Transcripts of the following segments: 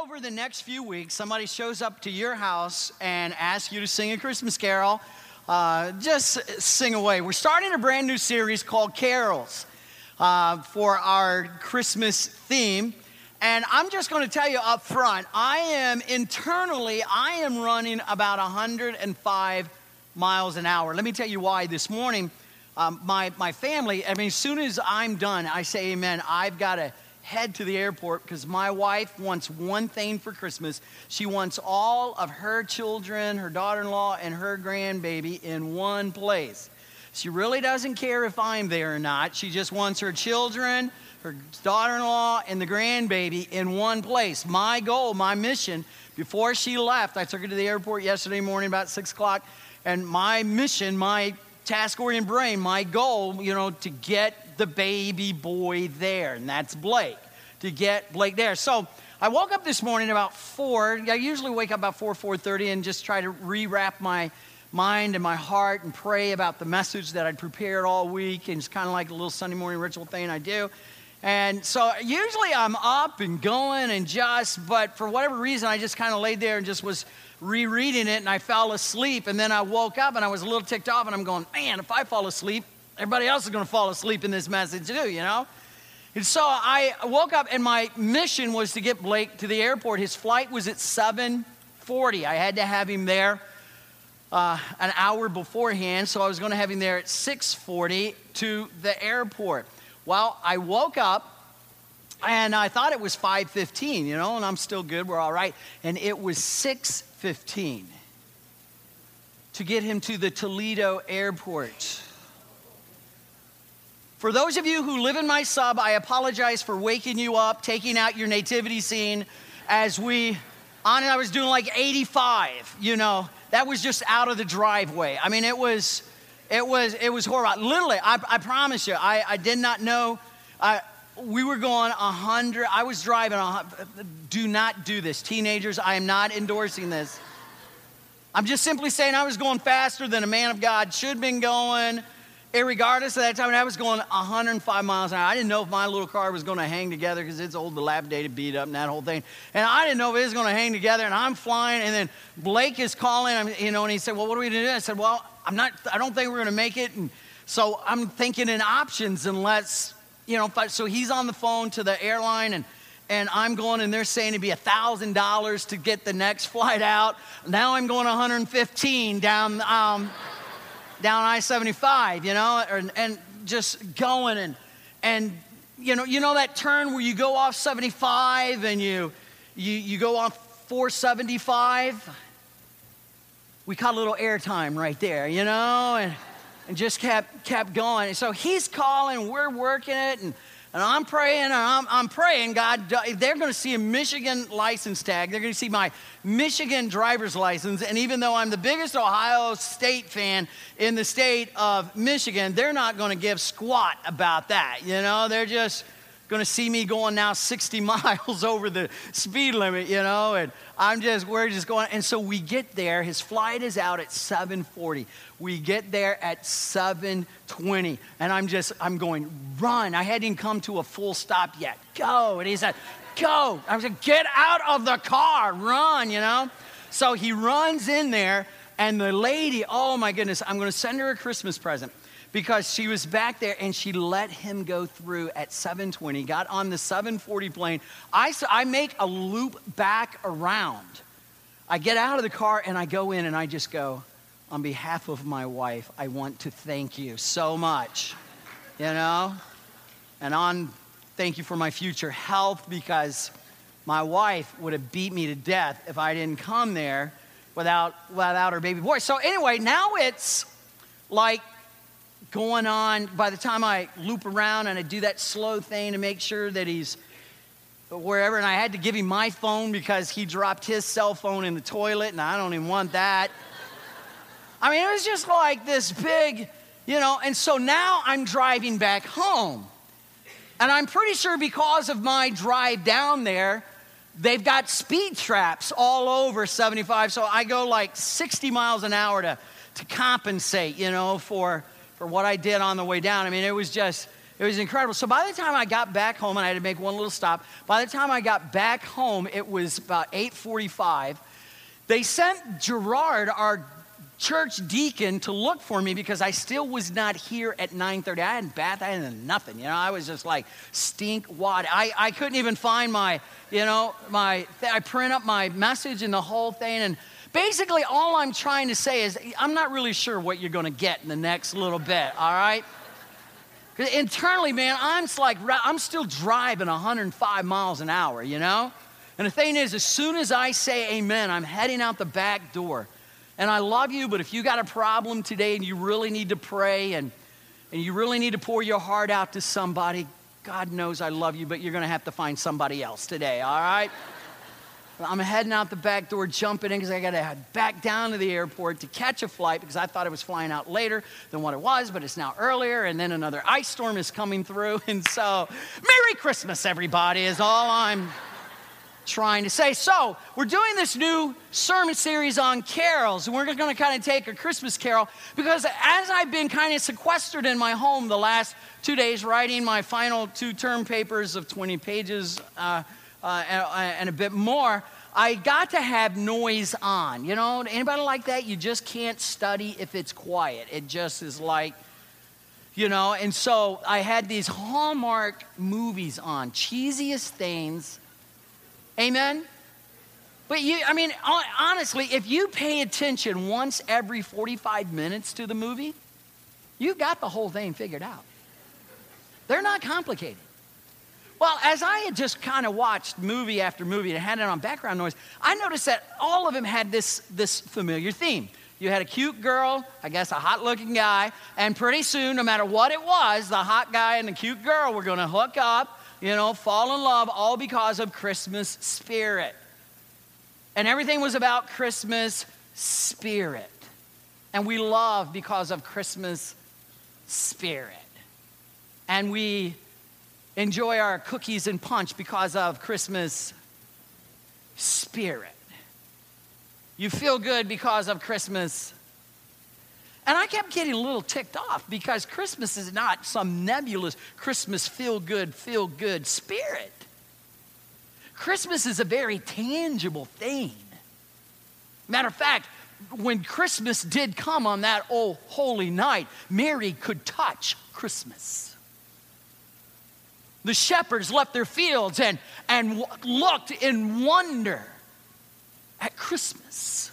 over the next few weeks, somebody shows up to your house and asks you to sing a Christmas carol, uh, just sing away. We're starting a brand new series called Carols uh, for our Christmas theme. And I'm just going to tell you up front, I am internally, I am running about 105 miles an hour. Let me tell you why this morning. Um, my, my family, I mean, as soon as I'm done, I say amen. I've got to head to the airport because my wife wants one thing for Christmas. She wants all of her children, her daughter in law, and her grandbaby in one place. She really doesn't care if I'm there or not. She just wants her children, her daughter in law, and the grandbaby in one place. My goal, my mission, before she left, I took her to the airport yesterday morning about 6 o'clock, and my mission, my task oriented brain, my goal, you know, to get the baby boy there, and that's Blake, to get Blake there. So I woke up this morning about 4. I usually wake up about 4, 4.30 and just try to rewrap my mind and my heart and pray about the message that I'd prepared all week. And it's kind of like a little Sunday morning ritual thing I do. And so usually I'm up and going and just, but for whatever reason, I just kind of laid there and just was rereading it and I fell asleep. And then I woke up and I was a little ticked off and I'm going, man, if I fall asleep, everybody else is going to fall asleep in this message too, you know? And so I woke up and my mission was to get Blake to the airport. His flight was at 7:40. I had to have him there uh, an hour beforehand, so I was going to have him there at 6:40 to the airport. Well, I woke up and I thought it was 5:15, you know, and I'm still good. We're all right. And it was 6:15 to get him to the Toledo airport. For those of you who live in my sub, I apologize for waking you up, taking out your nativity scene as we on it. I was doing like 85, you know that was just out of the driveway. I mean, it was, it was, it was horrible. Literally, I, I promise you, I, I did not know. I, we were going 100, I was driving, do not do this. Teenagers, I am not endorsing this. I'm just simply saying I was going faster than a man of God should have been going regardless of that time, I was going 105 miles an hour. I didn't know if my little car was going to hang together because it's old, dilapidated, beat up, and that whole thing. And I didn't know if it was going to hang together. And I'm flying, and then Blake is calling, you know, and he said, "Well, what are we going to do?" I said, "Well, I'm not. I don't think we're going to make it." And so I'm thinking in options, and let's, you know, so he's on the phone to the airline, and and I'm going, and they're saying it'd be thousand dollars to get the next flight out. Now I'm going 115 down. Um, down I-75, you know, and, and just going and, and, you know, you know that turn where you go off 75 and you, you, you go off 475? We caught a little airtime right there, you know, and, and just kept, kept going. And so he's calling, we're working it, and and I'm praying, and I'm, I'm praying, God, they're going to see a Michigan license tag. They're going to see my Michigan driver's license. And even though I'm the biggest Ohio State fan in the state of Michigan, they're not going to give squat about that. You know, they're just going to see me going now 60 miles over the speed limit, you know, and I'm just, we're just going. And so we get there. His flight is out at 740. We get there at 720. And I'm just, I'm going, run. I hadn't come to a full stop yet. Go. And he said, go. I said, get out of the car, run, you know. So he runs in there, and the lady, oh my goodness, I'm going to send her a Christmas present because she was back there and she let him go through at 720 got on the 740 plane. I, I make a loop back around. I get out of the car and i go in and i just go on behalf of my wife i want to thank you so much you know? And on thank you for my future health because my wife would have beat me to death if i didn't come there without without her baby boy. So anyway now it's like going on. By the time I loop around and I do that slow thing to make sure that he's wherever, and I had to give him my phone because he dropped his cell phone in the toilet, and I don't even want that. I mean, it was just like this big, you know, and so now I'm driving back home. And I'm pretty sure because of my drive down there, they've got speed traps all over 75. So I go like 60 miles an hour to, to compensate, you know, for for what I did on the way down. I mean, it was just It was incredible. So by the time I got back home, and I had to make one little stop, by the time I got back home, it was about 8:45. They sent Gerard, our church deacon, to look for me because I still was not here at 9:30. I hadn't bathed, I hadn't nothing. You know, I was just like stink wad. I, I couldn't even find my, you know, my. I print up my message and the whole thing, and basically all I'm trying to say is I'm not really sure what you're going to get in the next little bit. All right. Internally, man, I'm like, I'm still driving 105 miles an hour, you know? And the thing is, as soon as I say amen, I'm heading out the back door. And I love you, but if you got a problem today and you really need to pray and, and you really need to pour your heart out to somebody, God knows I love you, but you're going to have to find somebody else today, all right? I'm heading out the back door, jumping in because I got to head back down to the airport to catch a flight because I thought it was flying out later than what it was, but it's now earlier. And then another ice storm is coming through. And so, Merry Christmas, everybody, is all I'm trying to say. So, we're doing this new sermon series on carols, and we're going to kind of take a Christmas carol because as I've been kind of sequestered in my home the last two days, writing my final two term papers of 20 pages. Uh, uh, and, uh, and a bit more, I got to have noise on. You know, anybody like that? You just can't study if it's quiet. It just is like, you know, and so I had these Hallmark movies on, cheesiest things. Amen? But you, I mean, honestly, if you pay attention once every 45 minutes to the movie, you've got the whole thing figured out. They're not complicated. Well, as I had just kind of watched movie after movie and had it on background noise, I noticed that all of them had this, this familiar theme. You had a cute girl, I guess a hot looking guy, and pretty soon, no matter what it was, the hot guy and the cute girl were going to hook up, you know, fall in love, all because of Christmas spirit. And everything was about Christmas spirit. And we love because of Christmas spirit. And we enjoy our cookies and punch because of Christmas spirit. You feel good because of Christmas. And I kept getting a little ticked off because Christmas is not some nebulous Christmas feel good, feel good spirit. Christmas is a very tangible thing. Matter of fact, when Christmas did come on that old holy night, Mary could touch Christmas the shepherds left their fields and, and looked in wonder at Christmas.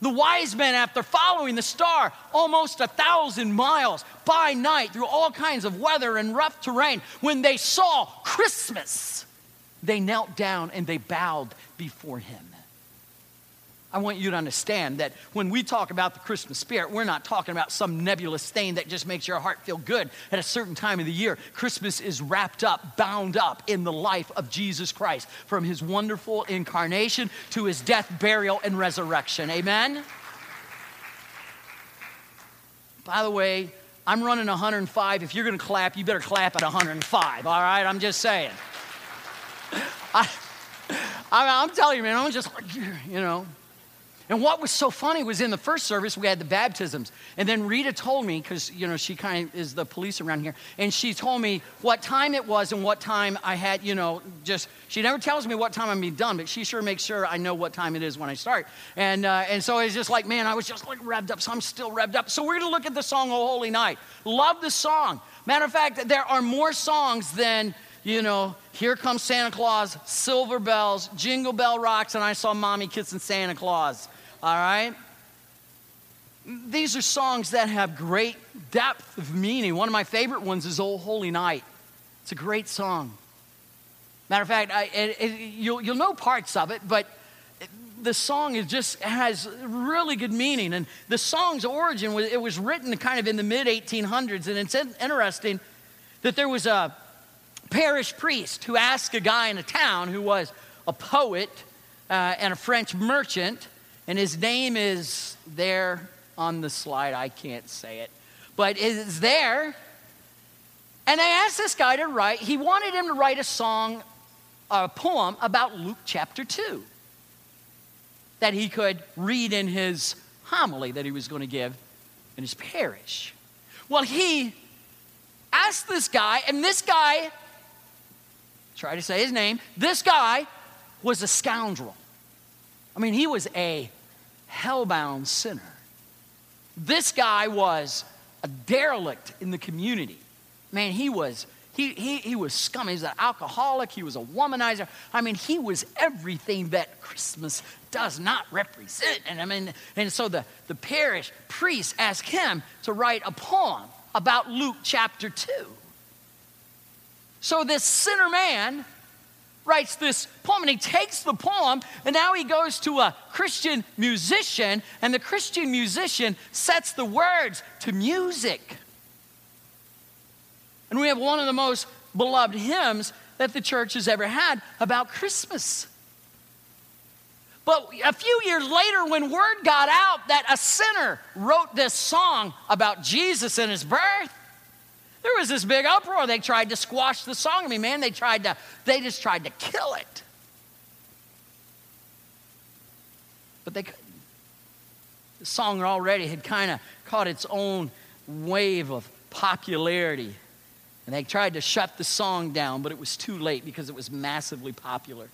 The wise men, after following the star almost a thousand miles by night through all kinds of weather and rough terrain, when they saw Christmas, they knelt down and they bowed before him. I want you to understand that when we talk about the Christmas spirit, we're not talking about some nebulous thing that just makes your heart feel good at a certain time of the year. Christmas is wrapped up, bound up in the life of Jesus Christ, from his wonderful incarnation to his death, burial, and resurrection. Amen? By the way, I'm running 105. If you're going to clap, you better clap at 105, all right? I'm just saying. I, I, am telling you, man, I'm just like, you know. And what was so funny was in the first service, we had the baptisms. And then Rita told me, because, you know, she kind of is the police around here, and she told me what time it was and what time I had, you know, just, she never tells me what time I'm being done, but she sure makes sure I know what time it is when I start. And, uh, and so it's just like, man, I was just like revved up, so I'm still revved up. So we're going to look at the song, Oh Holy Night. Love the song. Matter of fact, there are more songs than you know, here comes Santa Claus, silver bells, jingle bell rocks, and I saw mommy kissing Santa Claus all right? These are songs that have great depth of meaning. One of my favorite ones is "Oh Holy Night. It's a great song. Matter of fact, I, it, it, you'll, you'll know parts of it, but the song is just has really good meaning. And the song's origin was it was written kind of in the mid 1800s, and it's interesting that there was a parish priest who asked a guy in a town who was a poet uh, and a French merchant and his name is there on the slide. I can't say it, but it's there. And I asked this guy to write, he wanted him to write a song, a poem about Luke chapter 2 that he could read in his homily that he was going to give in his parish. Well, he asked this guy, and this guy, try to say his name, this guy was a scoundrel. I mean, he was a hellbound sinner. This guy was a derelict in the community. Man, he was he, he, he was scum. He was an alcoholic. He was a womanizer. I mean, he was everything that Christmas does not represent. And I mean, and so the, the parish priest asked him to write a poem about Luke chapter 2. So this sinner man writes this poem and he takes the poem and now he goes to a Christian musician and the Christian musician sets the words to music. And we have one of the most beloved hymns that the church has ever had about Christmas. But a few years later, when word got out that a sinner wrote this song about Jesus and his birth, there was this big uproar. They tried to squash the song. I mean, man, they tried to, they just tried to kill it. But they couldn't. The song already had kind of caught its own wave of popularity. And they tried to shut the song down, but it was too late because it was massively popular.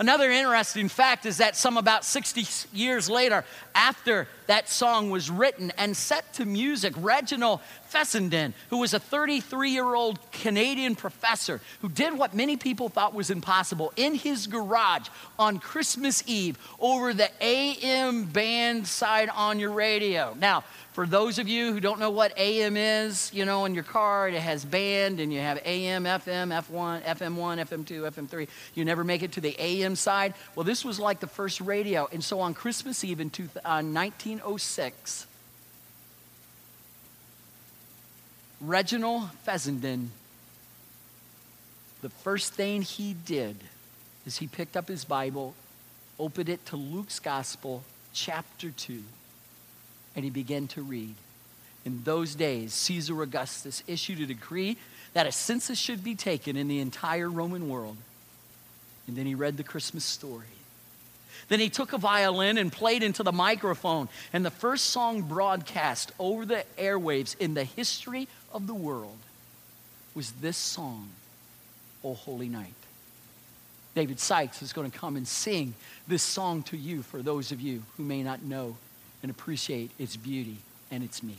Another interesting fact is that some about 60 years later, after that song was written and set to music, Reginald Fessenden, who was a 33 year old Canadian professor who did what many people thought was impossible in his garage on Christmas Eve over the AM band side on your radio. Now, for those of you who don't know what AM is, you know, in your car, it has band and you have AM, FM, F1, FM1, FM2, FM3. You never make it to the AM side. Well, this was like the first radio. And so on Christmas Eve in two, uh, 1906, Reginald Fessenden, the first thing he did is he picked up his Bible, opened it to Luke's Gospel, chapter 2 and he began to read. In those days, Caesar Augustus issued a decree that a census should be taken in the entire Roman world. And then he read the Christmas story. Then he took a violin and played into the microphone. And the first song broadcast over the airwaves in the history of the world was this song, O Holy Night. David Sykes is going to come and sing this song to you for those of you who may not know and appreciate its beauty and its meaning.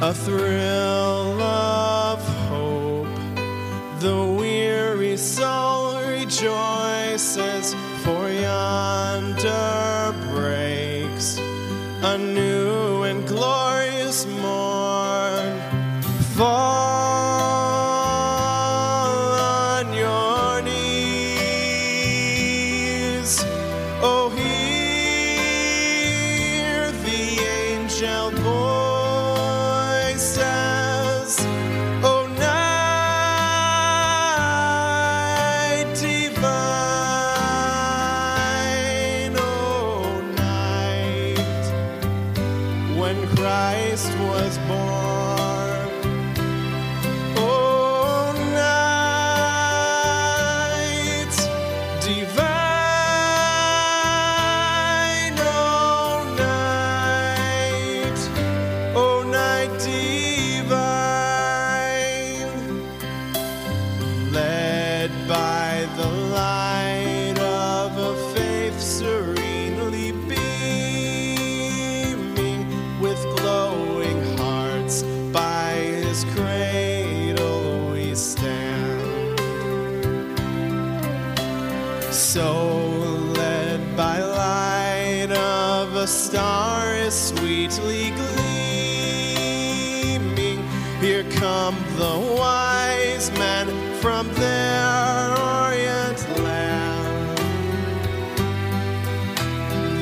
A thrill of hope, the weary soul rejoices, for yonder star is sweetly gleaming Here come the wise men from their orient land.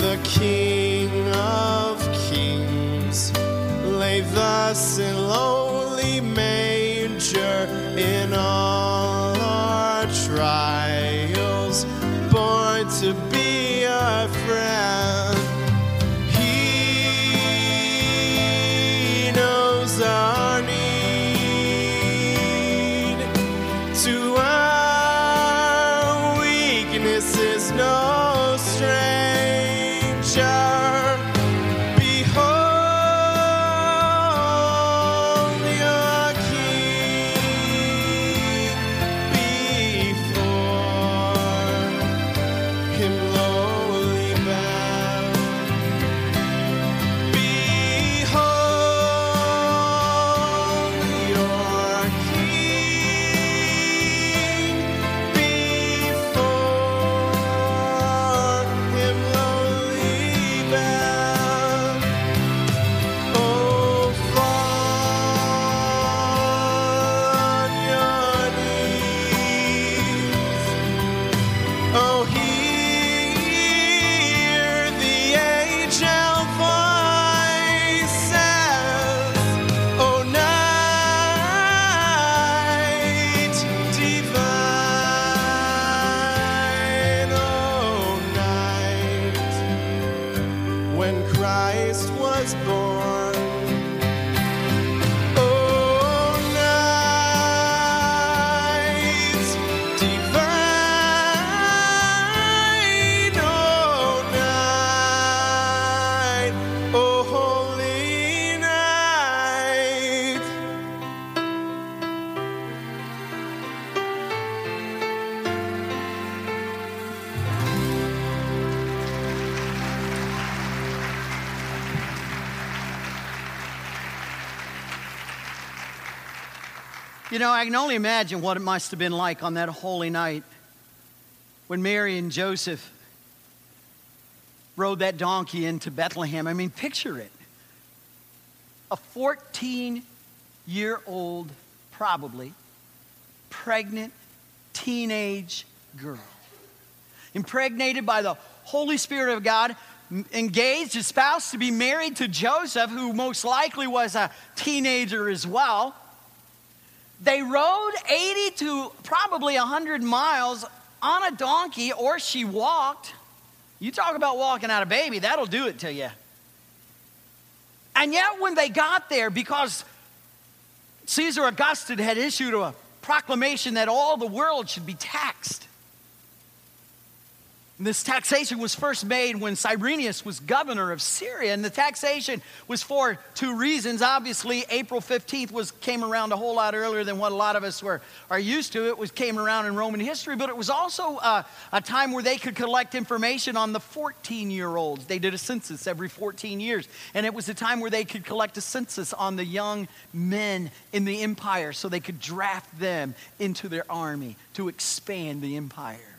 The King of Kings lay thus in lowly manger know, I can only imagine what it must have been like on that holy night when Mary and Joseph rode that donkey into Bethlehem. I mean, picture it. A 14 year old, probably, pregnant teenage girl, impregnated by the Holy Spirit of God, engaged, espoused to be married to Joseph, who most likely was a teenager as well. They rode 80 to probably 100 miles on a donkey, or she walked. You talk about walking out a baby, that'll do it to you. And yet, when they got there, because Caesar Augustus had issued a proclamation that all the world should be taxed. This taxation was first made when Cyrenius was governor of Syria, and the taxation was for two reasons. Obviously, April 15th was came around a whole lot earlier than what a lot of us were are used to. It was came around in Roman history, but it was also uh, a time where they could collect information on the 14-year-olds. They did a census every 14 years, and it was a time where they could collect a census on the young men in the empire, so they could draft them into their army to expand the empire.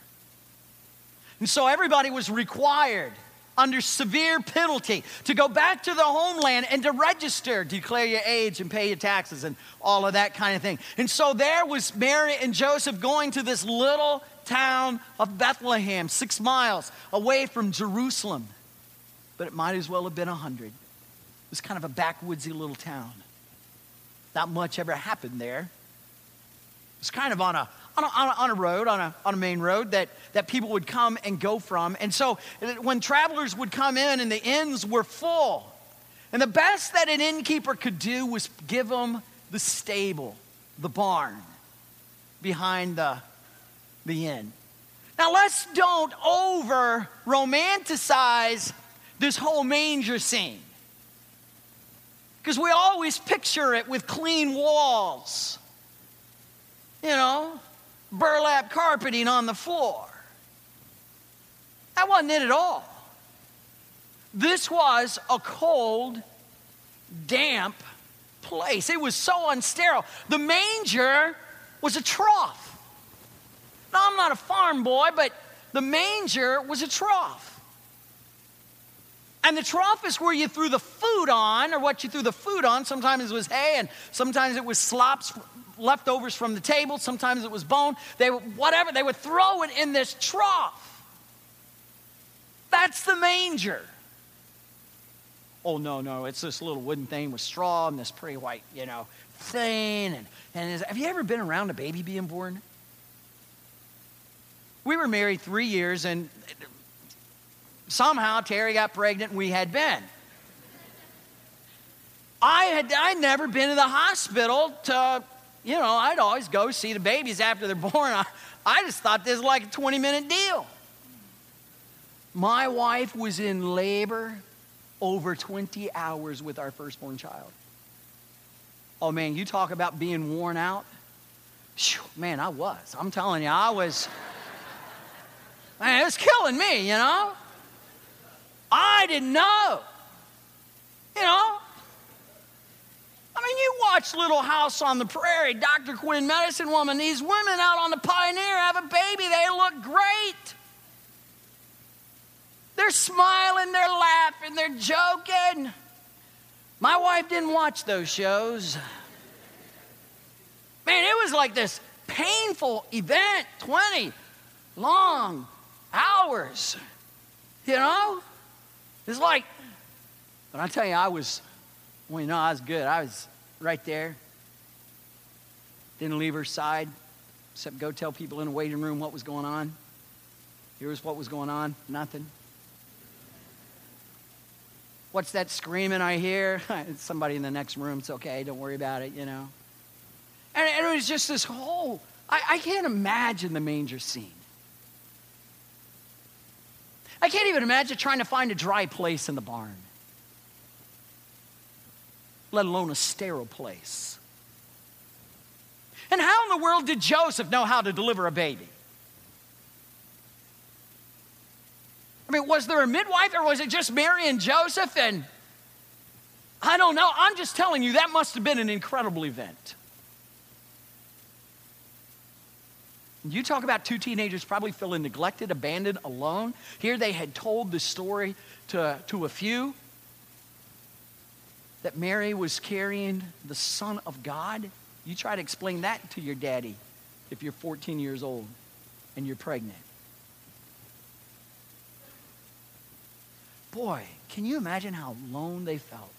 And so everybody was required under severe penalty to go back to the homeland and to register, declare your age and pay your taxes and all of that kind of thing. And so there was Mary and Joseph going to this little town of Bethlehem, six miles away from Jerusalem. But it might as well have been a hundred. It was kind of a backwoodsy little town. Not much ever happened there. It was kind of on a, on a, on a, on a road, on a, on a main road that, that people would come and go from. And so uh, when travelers would come in and the inns were full, and the best that an innkeeper could do was give them the stable, the barn behind the, the inn. Now, let's don't over romanticize this whole manger scene. Because we always picture it with clean walls, you know, burlap carpeting on the floor. That wasn't it at all. This was a cold, damp place. It was so unsterile. The manger was a trough. Now, I'm not a farm boy, but the manger was a trough. And the trough is where you threw the food on, or what you threw the food on. Sometimes it was hay, and sometimes it was slops, leftovers from the table. Sometimes it was bone. They whatever they would throw it in this trough. That's the manger. Oh no, no, it's this little wooden thing with straw and this pretty white, you know, thing. And, and have you ever been around a baby being born? We were married three years, and somehow Terry got pregnant and we had Ben. I had I'd never been to the hospital to, you know, I'd always go see the babies after they're born. I, I just thought this was like a 20 minute deal. My wife was in labor over 20 hours with our firstborn child. Oh man, you talk about being worn out. Man, I was. I'm telling you, I was. Man, it was killing me, you know? I didn't know. You know? I mean, you watch Little House on the Prairie, Dr. Quinn, Medicine Woman, these women out on the Pioneer have a baby, they look great. They're smiling, they're laughing, they're joking. My wife didn't watch those shows. Man, it was like this painful event 20 long hours. You know? It's like, but I tell you, I was, well, you know, I was good. I was right there. Didn't leave her side, except go tell people in the waiting room what was going on. Here's what was going on nothing. What's that screaming I hear? it's somebody in the next room. It's okay. Don't worry about it, you know. And, and it was just this whole, I, I can't imagine the manger scene. I can't even imagine trying to find a dry place in the barn, let alone a sterile place. And how in the world did Joseph know how to deliver a baby? I mean, was there a midwife or was it just Mary and Joseph? And I don't know. I'm just telling you, that must have been an incredible event. You talk about two teenagers probably feeling neglected, abandoned, alone. Here they had told the story to, to a few that Mary was carrying the Son of God. You try to explain that to your daddy if you're 14 years old and you're pregnant. Boy, can you imagine how alone they felt?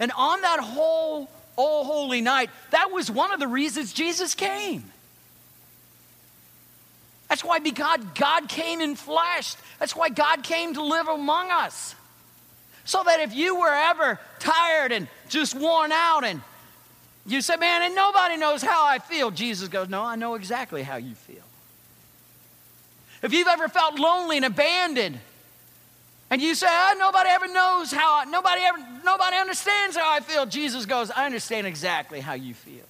And on that whole Oh Holy Night, that was one of the reasons Jesus came. That's why God, God came in flesh. That's why God came to live among us. So that if you were ever tired and just worn out and you say, man, and nobody knows how I feel, Jesus goes, no, I know exactly how you feel. If you've ever felt lonely and abandoned, and you say, oh, nobody ever knows how, I, nobody ever, nobody understands how I feel. Jesus goes, I understand exactly how you feel.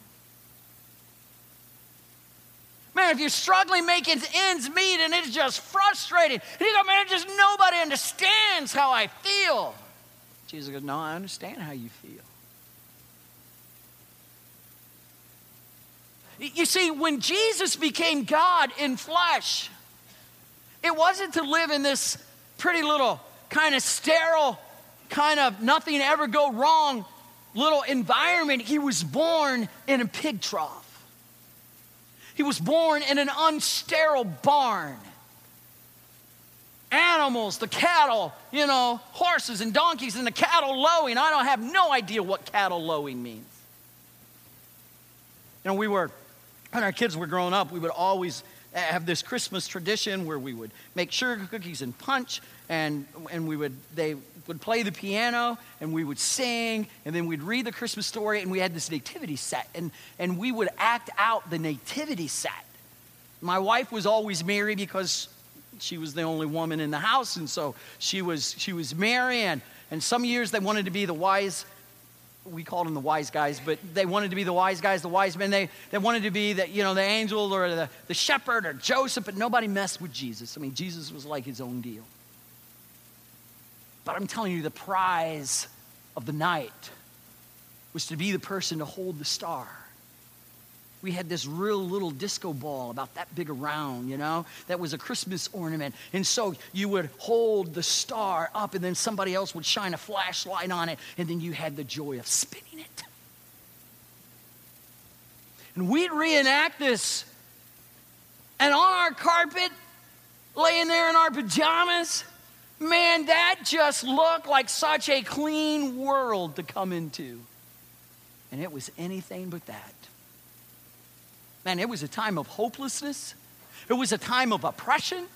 Man, if you're struggling making ends meet and it's just frustrating, and you go, man, just nobody understands how I feel. Jesus goes, no, I understand how you feel. You see, when Jesus became God in flesh, it wasn't to live in this pretty little kind of sterile, kind of nothing ever go wrong little environment. He was born in a pig trough. He was born in an unsterile barn. Animals, the cattle, you know, horses and donkeys and the cattle lowing. I don't have no idea what cattle lowing means. You know, we were, when our kids were growing up, we would always have this Christmas tradition where we would make sugar cookies and punch, and, and we would, they would play the piano, and we would sing, and then we'd read the Christmas story, and we had this nativity set, and, and we would act out the nativity set. My wife was always Mary because she was the only woman in the house, and so she was, she was Mary, and, and some years they wanted to be the wise we called them the wise guys, but they wanted to be the wise guys, the wise men. They, they wanted to be the, you know, the angel or the, the shepherd or Joseph, but nobody messed with Jesus. I mean, Jesus was like his own deal. But I'm telling you, the prize of the night was to be the person to hold the star, we had this real little disco ball about that big around, you know, that was a Christmas ornament. And so you would hold the star up, and then somebody else would shine a flashlight on it, and then you had the joy of spinning it. And we'd reenact this. And on our carpet, laying there in our pajamas, man, that just looked like such a clean world to come into. And it was anything but that. Man, it was a time of hopelessness. It was a time of oppression.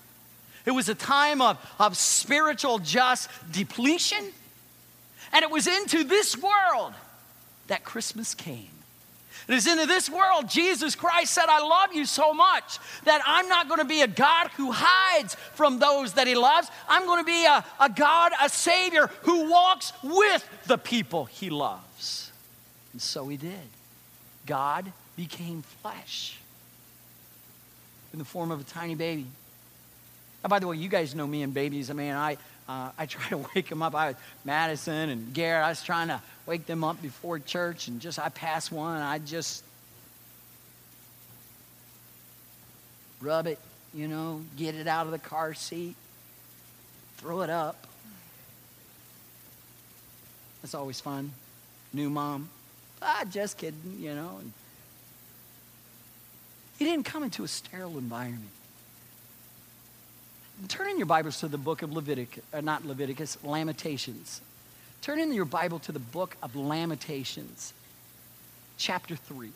It was a time of, of spiritual just depletion. And it was into this world that Christmas came. It is into this world Jesus Christ said, I love you so much that I'm not going to be a God who hides from those that he loves. I'm going to be a, a God, a Savior who walks with the people he loves. And so he did. God became flesh in the form of a tiny baby. Now, by the way, you guys know me and babies. I mean, I, uh, I try to wake them up. I, Madison and Garrett, I was trying to wake them up before church, and just I pass one, and I just rub it, you know, get it out of the car seat, throw it up. That's always fun. New mom. Ah, just kidding, you know. And he didn't come into a sterile environment. Turn in your Bibles to the book of Leviticus, uh, not Leviticus, Lamentations. Turn in your Bible to the book of Lamentations, chapter 3.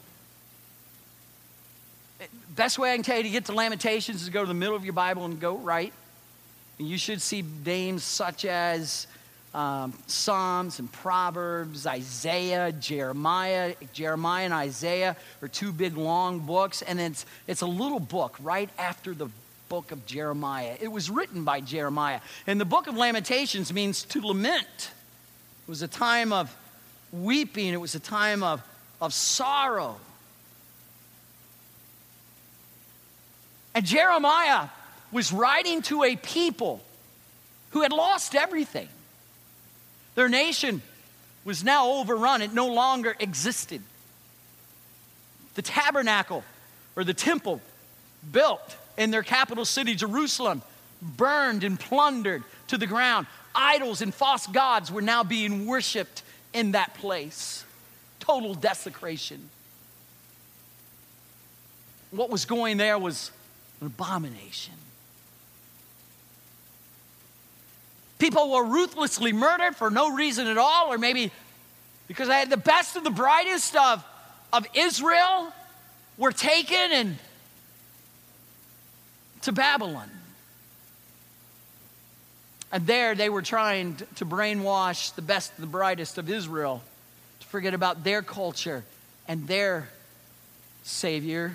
Best way I can tell you to get to Lamentations is go to the middle of your Bible and go right. And you should see names such as um, Psalms and Proverbs, Isaiah, Jeremiah. Jeremiah and Isaiah are two big long books, and it's, it's a little book right after the book of Jeremiah. It was written by Jeremiah. And the book of Lamentations means to lament. It was a time of weeping, it was a time of, of sorrow. And Jeremiah was writing to a people who had lost everything. Their nation was now overrun, it no longer existed. The tabernacle or the temple built in their capital city, Jerusalem, burned and plundered to the ground. Idols and false gods were now being worshiped in that place. Total desecration. What was going there was an abomination. People were ruthlessly murdered for no reason at all, or maybe because they had the best of the brightest of, of Israel were taken and to Babylon. And there they were trying to brainwash the best and the brightest of Israel to forget about their culture and their Savior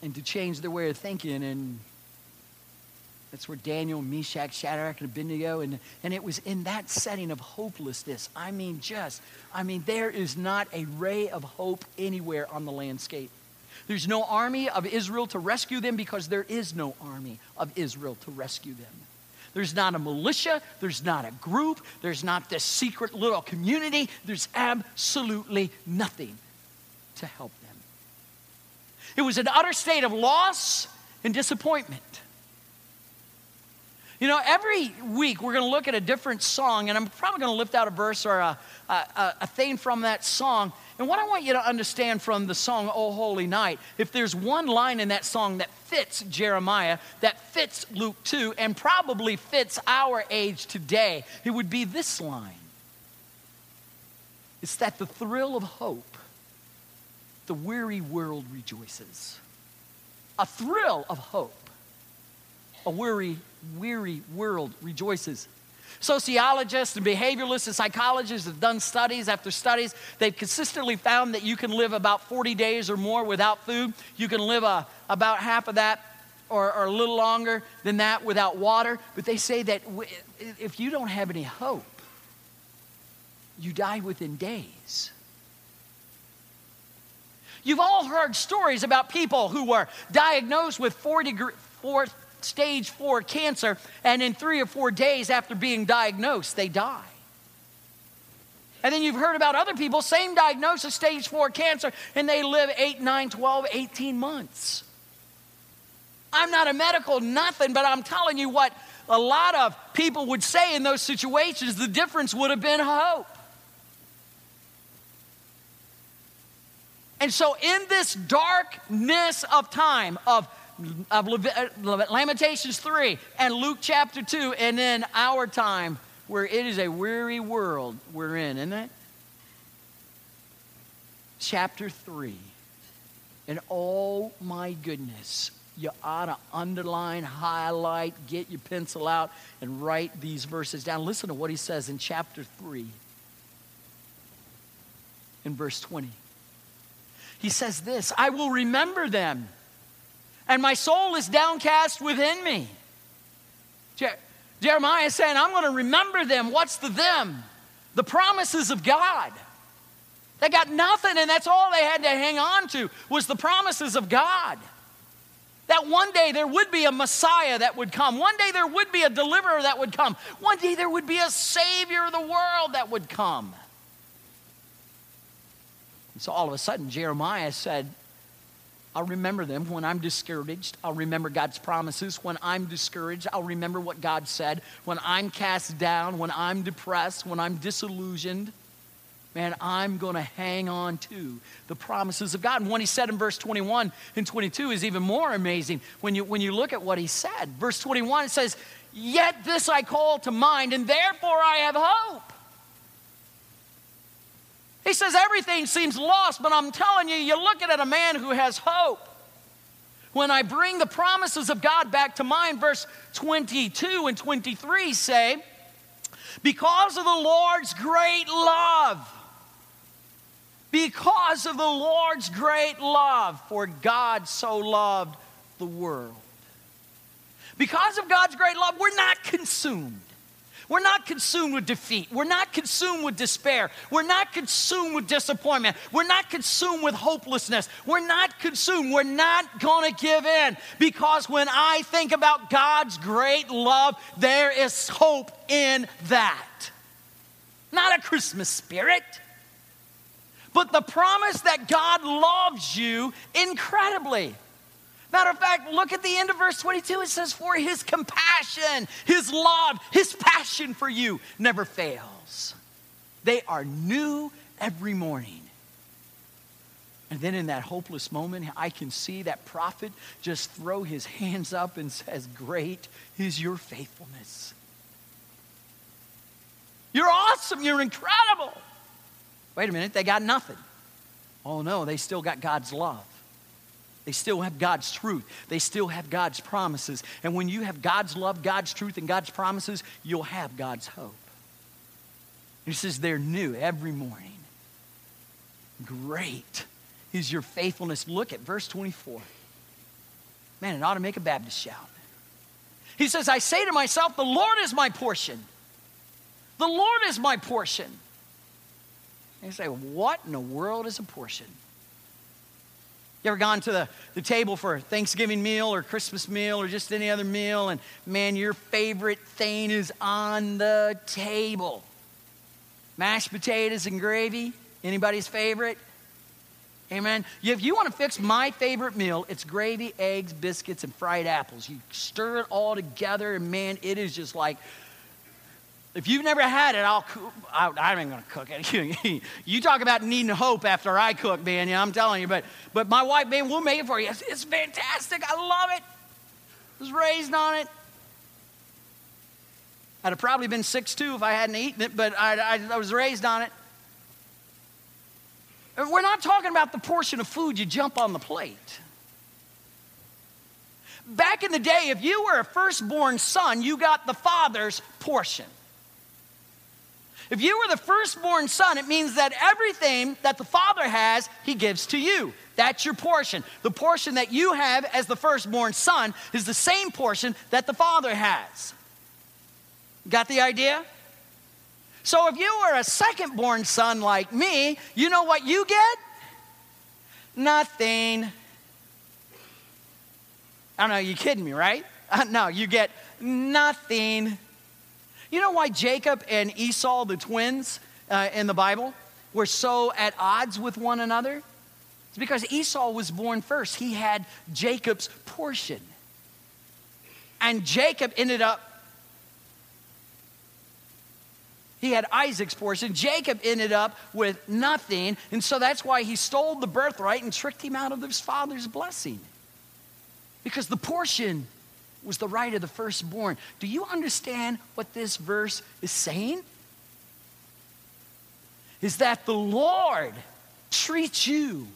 and to change their way of thinking. And that's where Daniel, Meshach, Shadrach, and Abednego, and, and it was in that setting of hopelessness. I mean, just, I mean, there is not a ray of hope anywhere on the landscape. There's no army of Israel to rescue them because there is no army of Israel to rescue them. There's not a militia, there's not a group, there's not this secret little community, there's absolutely nothing to help them. It was an utter state of loss and disappointment. You know, every week we're going to look at a different song, and I'm probably going to lift out a verse or a, a, a theme from that song. And what I want you to understand from the song, Oh Holy Night, if there's one line in that song that fits Jeremiah, that fits Luke 2, and probably fits our age today, it would be this line. It's that the thrill of hope, the weary world rejoices. A thrill of hope, a weary, weary world rejoices. Sociologists and behavioralists and psychologists have done studies after studies. They've consistently found that you can live about 40 days or more without food. You can live a, uh, about half of that or, or a little longer than that without water. But they say that if you don't have any hope, you die within days. You've all heard stories about people who were diagnosed with four, degree, four, stage four cancer, and in three or four days after being diagnosed, they die. And then you've heard about other people, same diagnosis, stage four cancer, and they live 8, 9, 12, 18 months. I'm not a medical nothing, but I'm telling you what a lot of people would say in those situations the difference would have been hope. And so, in this darkness of time, of, of uh, Lamentations 3 and Luke chapter 2, and then our time, where it is a weary world we're in, isn't it? Chapter 3. And oh my goodness, you ought to underline, highlight, get your pencil out, and write these verses down. Listen to what he says in chapter 3, in verse 20. He says this I will remember them, and my soul is downcast within me. Je- Jeremiah is saying, I'm going to remember them. What's the them? The promises of God. They got nothing, and that's all they had to hang on to was the promises of God. That one day there would be a Messiah that would come. One day there would be a deliverer that would come. One day there would be a Savior of the world that would come. And so all of a sudden, Jeremiah said, I'll remember them when I'm discouraged. I'll remember God's promises. When I'm discouraged, I'll remember what God said. When I'm cast down, when I'm depressed, when I'm disillusioned, man, I'm going to hang on to the promises of God. And what he said in verse 21 and 22 is even more amazing when you, when you look at what he said. Verse 21 it says, Yet this I call to mind, and therefore I have hope. He says everything seems lost, but I'm telling you, you're looking at a man who has hope. When I bring the promises of God back to mind, verse 22 and 23 say, Because of the Lord's great love, because of the Lord's great love, for God so loved the world. Because of God's great love, we're not consumed. We're not consumed with defeat. We're not consumed with despair. We're not consumed with disappointment. We're not consumed with hopelessness. We're not consumed. We're not going to give in because when I think about God's great love, there is hope in that. Not a Christmas spirit, but the promise that God loves you incredibly. Matter of fact, look at the end of verse 22. It says, For his compassion, his love, his passion for you never fails. They are new every morning. And then in that hopeless moment, I can see that prophet just throw his hands up and says, Great is your faithfulness. You're awesome. You're incredible. Wait a minute, they got nothing. Oh no, they still got God's love. They still have God's truth. They still have God's promises. And when you have God's love, God's truth, and God's promises, you'll have God's hope. He says they're new every morning. Great is your faithfulness. Look at verse 24. Man, it ought to make a Baptist shout. He says, I say to myself, the Lord is my portion. The Lord is my portion. And you say, what in the world is a portion? You ever gone to the, the table for a Thanksgiving meal or Christmas meal or just any other meal, and man, your favorite thing is on the table? Mashed potatoes and gravy? Anybody's favorite? Amen. If you want to fix my favorite meal, it's gravy, eggs, biscuits, and fried apples. You stir it all together, and man, it is just like if you've never had it, I'll, cook. I, am going to cook it. you talk about needing hope after I cook, man. Yeah, I'm telling you. But, but my wife, man, we'll make it for you. It's, it's fantastic. I love it. I was raised on it. I'd have probably been six two if I hadn't eaten it, but I, I, I was raised on it. We're not talking about the portion of food you jump on the plate. Back in the day, if you were a firstborn son, you got the father's portion. If you were the firstborn son, it means that everything that the father has, he gives to you. That's your portion. The portion that you have as the firstborn son is the same portion that the father has. Got the idea? So if you were a second-born son like me, you know what you get? Nothing. I don't know, you kidding me, right? Uh, no, you get nothing. You know why Jacob and Esau, the twins, uh, in the Bible were so at odds with one another? It's because Esau was born first. He had Jacob's portion. And Jacob ended up, he had Isaac's portion. Jacob ended up with nothing. And so that's why he stole the birthright and tricked him out of his father's blessing. Because the portion was the right of the firstborn. Do you understand what this verse is saying? Is that the Lord treats you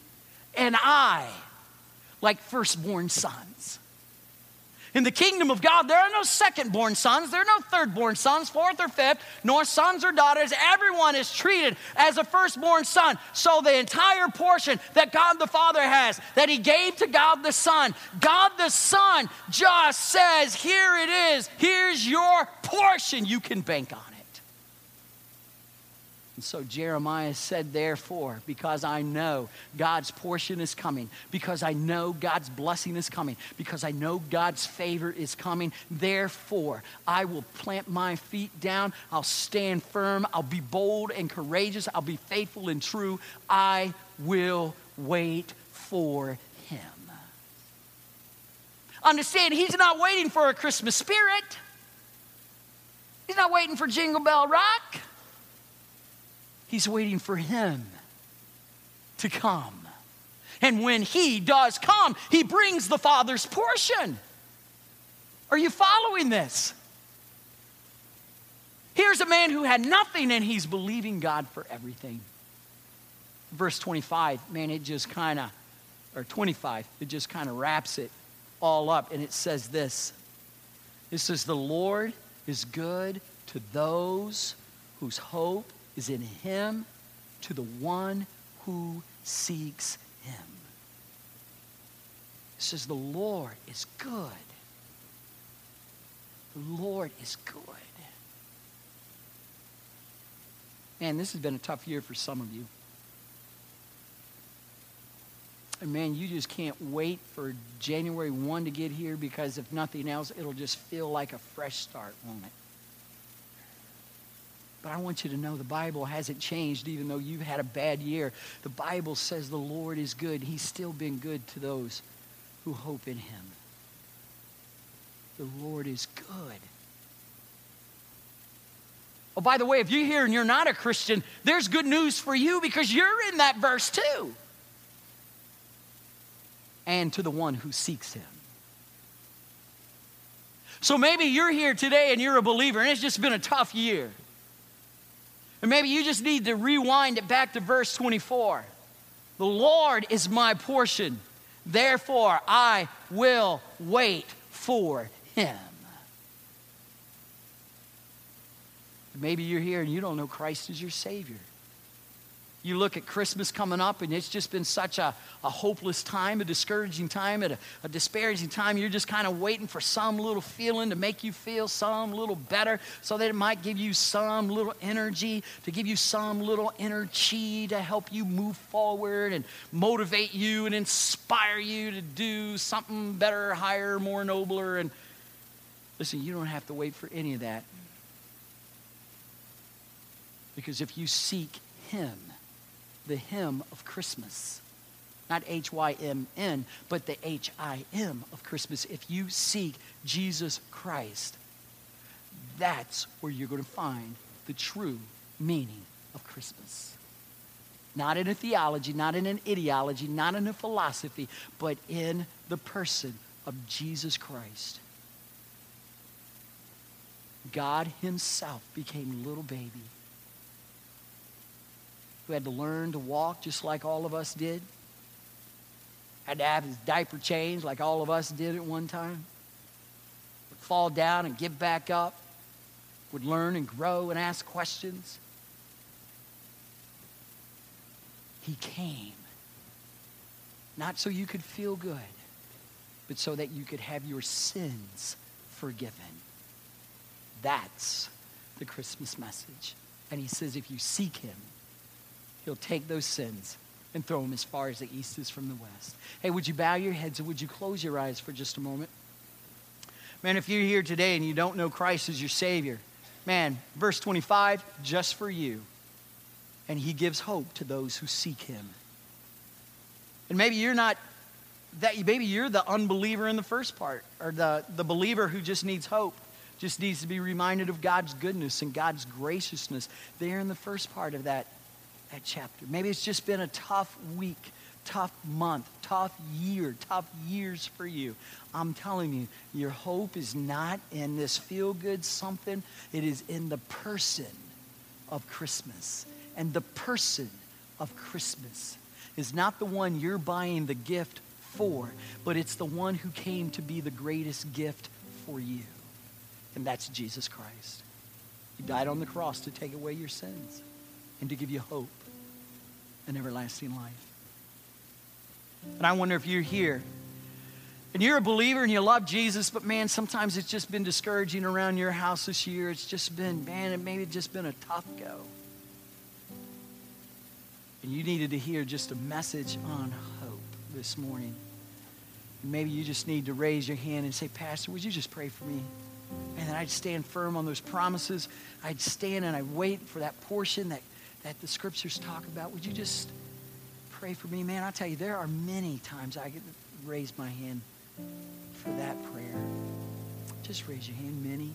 and I like firstborn sons. In the kingdom of God, there are no second-born sons, there are no third-born sons, fourth or fifth, nor sons or daughters. Everyone is treated as a firstborn son. So the entire portion that God the Father has, that He gave to God the Son, God the Son just says, Here it is, here's your portion. You can bank on it. And so Jeremiah said, Therefore, because I know God's portion is coming, because I know God's blessing is coming, because I know God's favor is coming, therefore I will plant my feet down. I'll stand firm. I'll be bold and courageous. I'll be faithful and true. I will wait for him. Understand, he's not waiting for a Christmas spirit. He's not waiting for Jingle Bell Rock. He's waiting for him to come. And when he does come, he brings the Father's portion. Are you following this? Here's a man who had nothing and he's believing God for everything. Verse 25, man, it just kind of, or 25, it just kind of wraps it all up. And it says this It says, The Lord is good to those whose hope is in him to the one who seeks him. It says, The Lord is good. The Lord is good. Man, this has been a tough year for some of you. And man, you just can't wait for January 1 to get here because if nothing else, it'll just feel like a fresh start, won't it? But I want you to know the Bible hasn't changed even though you've had a bad year. The Bible says the Lord is good. He's still been good to those who hope in him. The Lord is good. Oh, by the way, if you're here and you're not a Christian, there's good news for you because you're in that verse too. And to the one who seeks him. So maybe you're here today and you're a believer and it's just been a tough year. And maybe you just need to rewind it back to verse 24. The Lord is my portion, therefore I will wait for him. Maybe you're here and you don't know Christ as your Savior. You look at Christmas coming up, and it's just been such a, a hopeless time, a discouraging time, a, a disparaging time. You're just kind of waiting for some little feeling to make you feel some little better so that it might give you some little energy, to give you some little energy to help you move forward and motivate you and inspire you to do something better, higher, more nobler. And listen, you don't have to wait for any of that. Because if you seek Him, the hymn of Christmas. Not H Y M N, but the H I M of Christmas. If you seek Jesus Christ, that's where you're going to find the true meaning of Christmas. Not in a theology, not in an ideology, not in a philosophy, but in the person of Jesus Christ. God Himself became a little baby who had to learn to walk just like all of us did, had to have his diaper changed like all of us did at one time, would fall down and get back up, would learn and grow and ask questions. He came, not so you could feel good, but so that you could have your sins forgiven. That's the Christmas message. And he says, if you seek him, He'll take those sins and throw them as far as the east is from the west. Hey, would you bow your heads and would you close your eyes for just a moment? Man, if you're here today and you don't know Christ as your Savior, man, verse 25, just for you. and he gives hope to those who seek him. And maybe you're not that maybe you're the unbeliever in the first part or the, the believer who just needs hope just needs to be reminded of god's goodness and god's graciousness there in the first part of that, that chapter. Maybe it's just been a tough week tough month tough year tough years for you. I'm telling you your hope is not in this feel good something. It is in the person of christmas. And the person of christmas is not the one you're buying the gift for, but it's the one who came to be the greatest gift for you. And that's Jesus Christ. He died on the cross to take away your sins and to give you hope and everlasting life. And I wonder if you're here and you're a believer and you love Jesus, but man, sometimes it's just been discouraging around your house this year. It's just been, man, it maybe just been a tough go. And you needed to hear just a message on hope this morning. Maybe you just need to raise your hand and say, Pastor, would you just pray for me? And then I'd stand firm on those promises. I'd stand and I'd wait for that portion that, that the scriptures talk about. Would you just pray for me? Man, I'll tell you, there are many times I raise my hand for that prayer. Just raise your hand, many.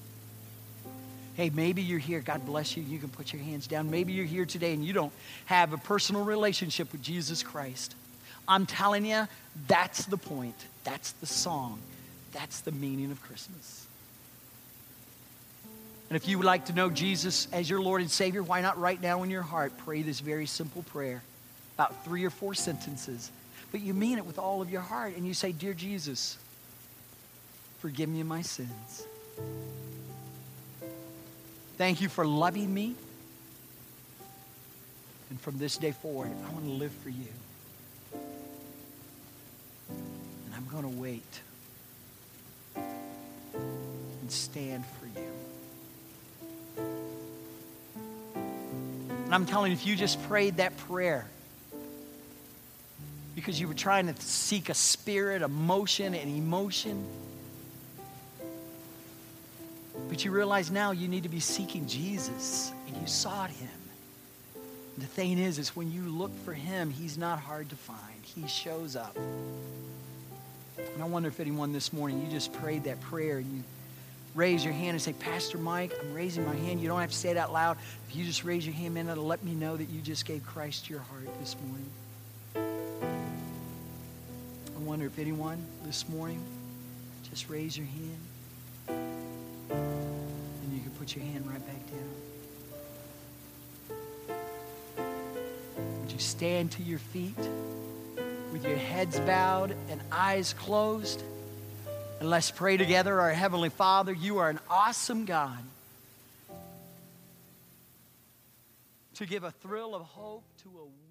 Hey, maybe you're here. God bless you. You can put your hands down. Maybe you're here today and you don't have a personal relationship with Jesus Christ. I'm telling you, that's the point. That's the song. That's the meaning of Christmas. And if you would like to know Jesus as your Lord and Savior, why not right now in your heart pray this very simple prayer? About three or four sentences. But you mean it with all of your heart. And you say, Dear Jesus, forgive me my sins. Thank you for loving me. And from this day forward, I want to live for you. And I'm going to wait and stand for you. And I'm telling you, if you just prayed that prayer because you were trying to seek a spirit, a motion, an emotion, but you realize now you need to be seeking Jesus and you sought him. The thing is, is when you look for him, he's not hard to find. He shows up. And I wonder if anyone this morning, you just prayed that prayer and you raise your hand and say, Pastor Mike, I'm raising my hand. You don't have to say it out loud. If you just raise your hand, man, that'll let me know that you just gave Christ your heart this morning. I wonder if anyone this morning, just raise your hand. And you can put your hand right back down. Would you stand to your feet? with your heads bowed and eyes closed. And let's pray together. Our Heavenly Father, you are an awesome God. To give a thrill of hope to a.